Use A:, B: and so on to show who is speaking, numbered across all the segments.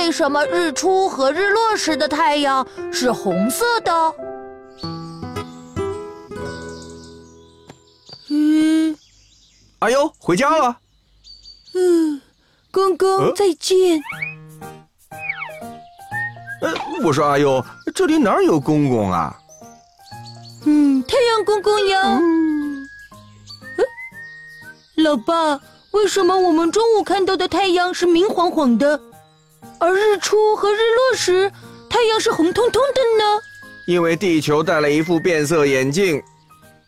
A: 为什么日出和日落时的太阳是红色的？
B: 嗯，
C: 阿优回家了。
B: 嗯，公公再见。
C: 呃，我说阿优，这里哪有公公啊？
B: 嗯，太阳公公呀。嗯，老爸，为什么我们中午看到的太阳是明晃晃的，而日出和日落时太阳是红彤彤的呢？
C: 因为地球戴了一副变色眼镜。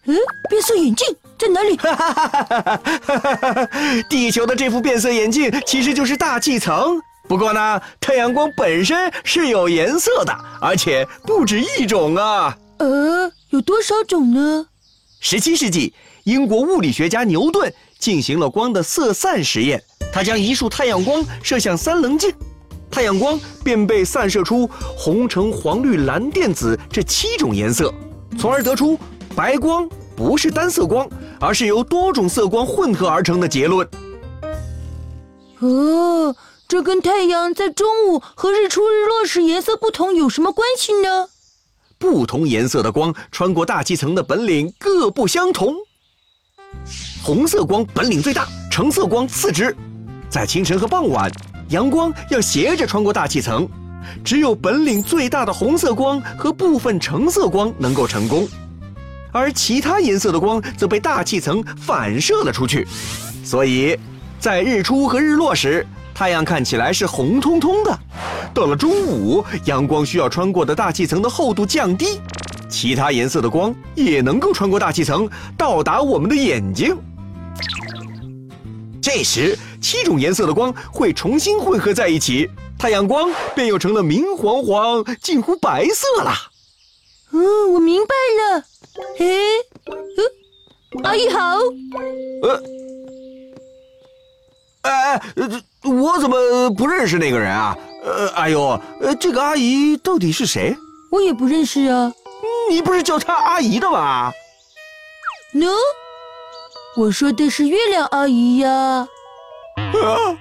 B: 嗯，变色眼镜在哪里？
C: 哈哈哈哈哈地球的这副变色眼镜其实就是大气层。不过呢，太阳光本身是有颜色的，而且不止一种啊。
B: 呃，有多少种呢？
C: 十七世纪，英国物理学家牛顿进行了光的色散实验。他将一束太阳光射向三棱镜，太阳光便被散射出红、橙、黄、绿、蓝、靛、紫这七种颜色，从而得出。白光不是单色光，而是由多种色光混合而成的结论。
B: 哦，这跟太阳在中午和日出日落时颜色不同有什么关系呢？
C: 不同颜色的光穿过大气层的本领各不相同。红色光本领最大，橙色光次之。在清晨和傍晚，阳光要斜着穿过大气层，只有本领最大的红色光和部分橙色光能够成功。而其他颜色的光则被大气层反射了出去，所以，在日出和日落时，太阳看起来是红彤彤的。到了中午，阳光需要穿过的大气层的厚度降低，其他颜色的光也能够穿过大气层到达我们的眼睛。这时，七种颜色的光会重新混合在一起，太阳光便又成了明晃晃、近乎白色了。
B: 嗯，我明白了。嘿，嗯，阿姨好。呃，
C: 哎哎，这我怎么不认识那个人啊？呃，哎呦，呃，这个阿姨到底是谁？
B: 我也不认识啊。
C: 你不是叫她阿姨的吗
B: ？No，我说的是月亮阿姨呀。啊！Oh!